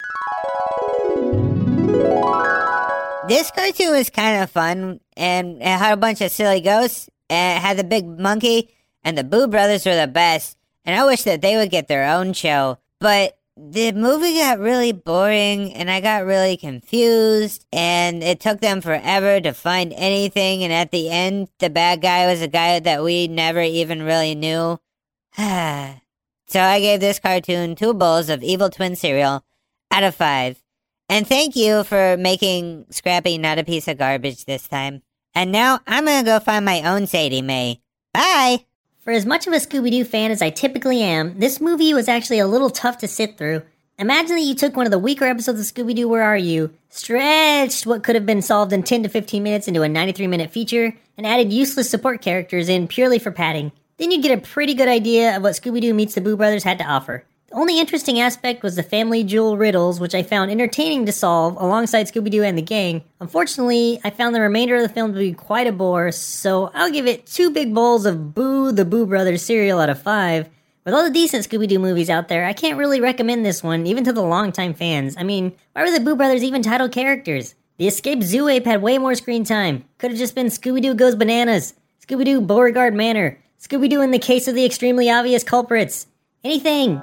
This cartoon was kind of fun, and it had a bunch of silly ghosts, and it had the big monkey, and the Boo Brothers were the best. And I wish that they would get their own show. But the movie got really boring, and I got really confused, and it took them forever to find anything. And at the end, the bad guy was a guy that we never even really knew. so I gave this cartoon two bowls of Evil Twin cereal out of five. And thank you for making Scrappy not a piece of garbage this time. And now I'm gonna go find my own Sadie Mae. Bye! For as much of a Scooby Doo fan as I typically am, this movie was actually a little tough to sit through. Imagine that you took one of the weaker episodes of Scooby Doo Where Are You, stretched what could have been solved in 10 to 15 minutes into a 93 minute feature, and added useless support characters in purely for padding. Then you'd get a pretty good idea of what Scooby Doo meets the Boo Brothers had to offer. Only interesting aspect was the family jewel riddles, which I found entertaining to solve alongside Scooby Doo and the gang. Unfortunately, I found the remainder of the film to be quite a bore, so I'll give it two big bowls of Boo the Boo Brothers cereal out of five. With all the decent Scooby Doo movies out there, I can't really recommend this one, even to the longtime fans. I mean, why were the Boo Brothers even title characters? The escaped zoo ape had way more screen time. Could have just been Scooby Doo Goes Bananas, Scooby Doo Beauregard Manor, Scooby Doo in the case of the extremely obvious culprits. Anything.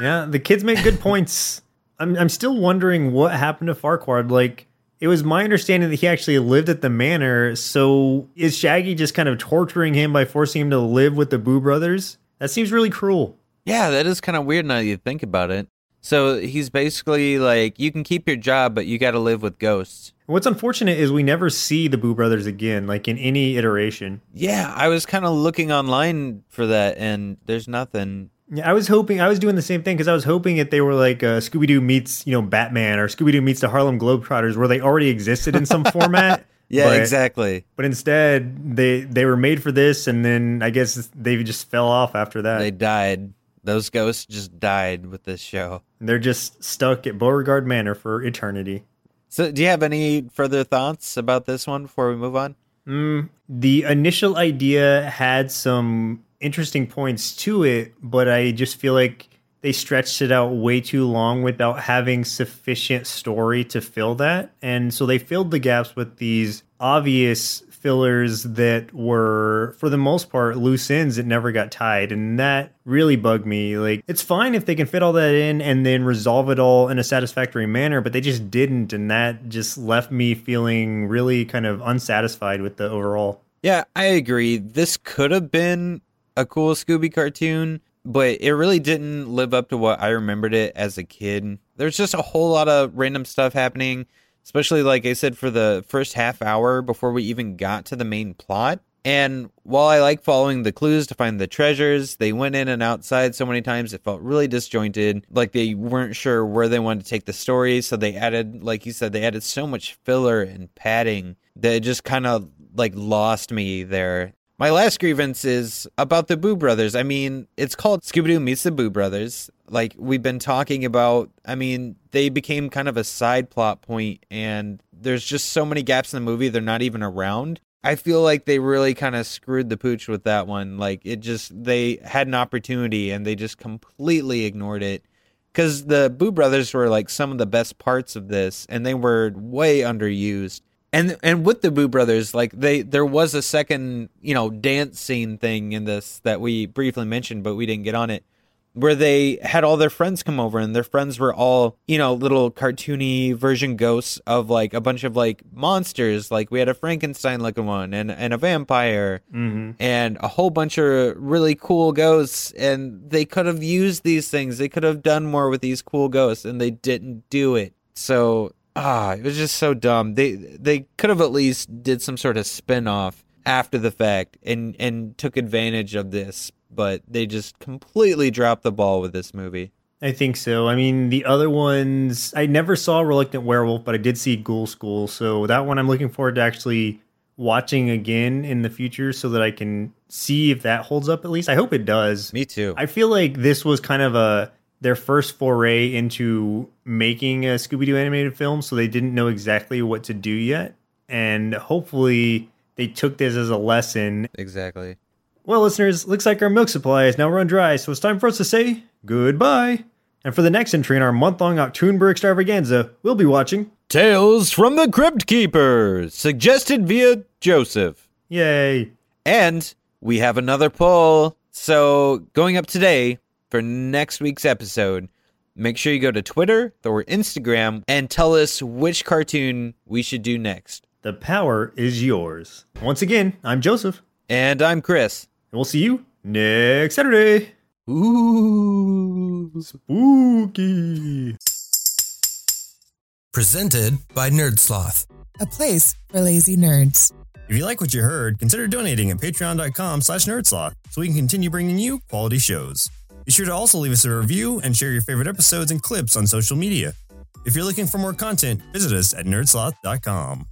Yeah, the kids make good points. I'm I'm still wondering what happened to Farquard. Like, it was my understanding that he actually lived at the manor. So is Shaggy just kind of torturing him by forcing him to live with the Boo Brothers? That seems really cruel. Yeah, that is kind of weird now you think about it. So he's basically like, you can keep your job, but you got to live with ghosts. What's unfortunate is we never see the Boo Brothers again, like in any iteration. Yeah, I was kind of looking online for that, and there's nothing. Yeah, I was hoping I was doing the same thing because I was hoping that they were like uh, Scooby Doo meets you know Batman or Scooby Doo meets the Harlem Globetrotters, where they already existed in some format. Yeah, But- exactly. But instead, they they were made for this, and then I guess they just fell off after that. They died. Those ghosts just died with this show. They're just stuck at Beauregard Manor for eternity. So, do you have any further thoughts about this one before we move on? Mm, the initial idea had some interesting points to it, but I just feel like they stretched it out way too long without having sufficient story to fill that. And so they filled the gaps with these obvious fillers that were, for the most part, loose ends that never got tied. And that really bugged me. Like, it's fine if they can fit all that in and then resolve it all in a satisfactory manner, but they just didn't. And that just left me feeling really kind of unsatisfied with the overall. Yeah, I agree. This could have been a cool Scooby cartoon, but it really didn't live up to what I remembered it as a kid. There's just a whole lot of random stuff happening, especially like I said for the first half hour before we even got to the main plot. And while I like following the clues to find the treasures, they went in and outside so many times it felt really disjointed. Like they weren't sure where they wanted to take the story, so they added, like you said, they added so much filler and padding that it just kind of like lost me there. My last grievance is about the Boo Brothers. I mean, it's called Scooby Doo Meets the Boo Brothers. Like we've been talking about, I mean, they became kind of a side plot point, and there's just so many gaps in the movie, they're not even around. I feel like they really kind of screwed the pooch with that one. Like it just, they had an opportunity and they just completely ignored it. Because the Boo Brothers were like some of the best parts of this, and they were way underused. And and with the Boo Brothers, like they there was a second, you know, dance scene thing in this that we briefly mentioned, but we didn't get on it. Where they had all their friends come over and their friends were all, you know, little cartoony version ghosts of like a bunch of like monsters. Like we had a Frankenstein looking one and, and a vampire mm-hmm. and a whole bunch of really cool ghosts. And they could have used these things. They could have done more with these cool ghosts and they didn't do it. So ah, it was just so dumb. They they could have at least did some sort of spin-off after the fact and and took advantage of this, but they just completely dropped the ball with this movie. I think so. I mean, the other ones, I never saw Reluctant Werewolf, but I did see Ghoul School. So that one I'm looking forward to actually watching again in the future so that I can see if that holds up at least. I hope it does. Me too. I feel like this was kind of a their first foray into making a Scooby Doo animated film, so they didn't know exactly what to do yet. And hopefully they took this as a lesson. exactly. Well, listeners, looks like our milk supply is now run dry, so it's time for us to say goodbye. And for the next entry in our month long October extravaganza, we'll be watching Tales from the Crypt Keepers, suggested via Joseph. Yay! And we have another poll. So going up today for next week's episode, make sure you go to Twitter or Instagram and tell us which cartoon we should do next. The power is yours. Once again, I'm Joseph, And I'm Chris. and we'll see you next Saturday. Ooh. Spooky. Presented by Nerdsloth. a place for lazy nerds. If you like what you heard, consider donating at patreon.com slash nerdsloth so we can continue bringing you quality shows. Be sure to also leave us a review and share your favorite episodes and clips on social media. If you're looking for more content, visit us at nerdsloth.com.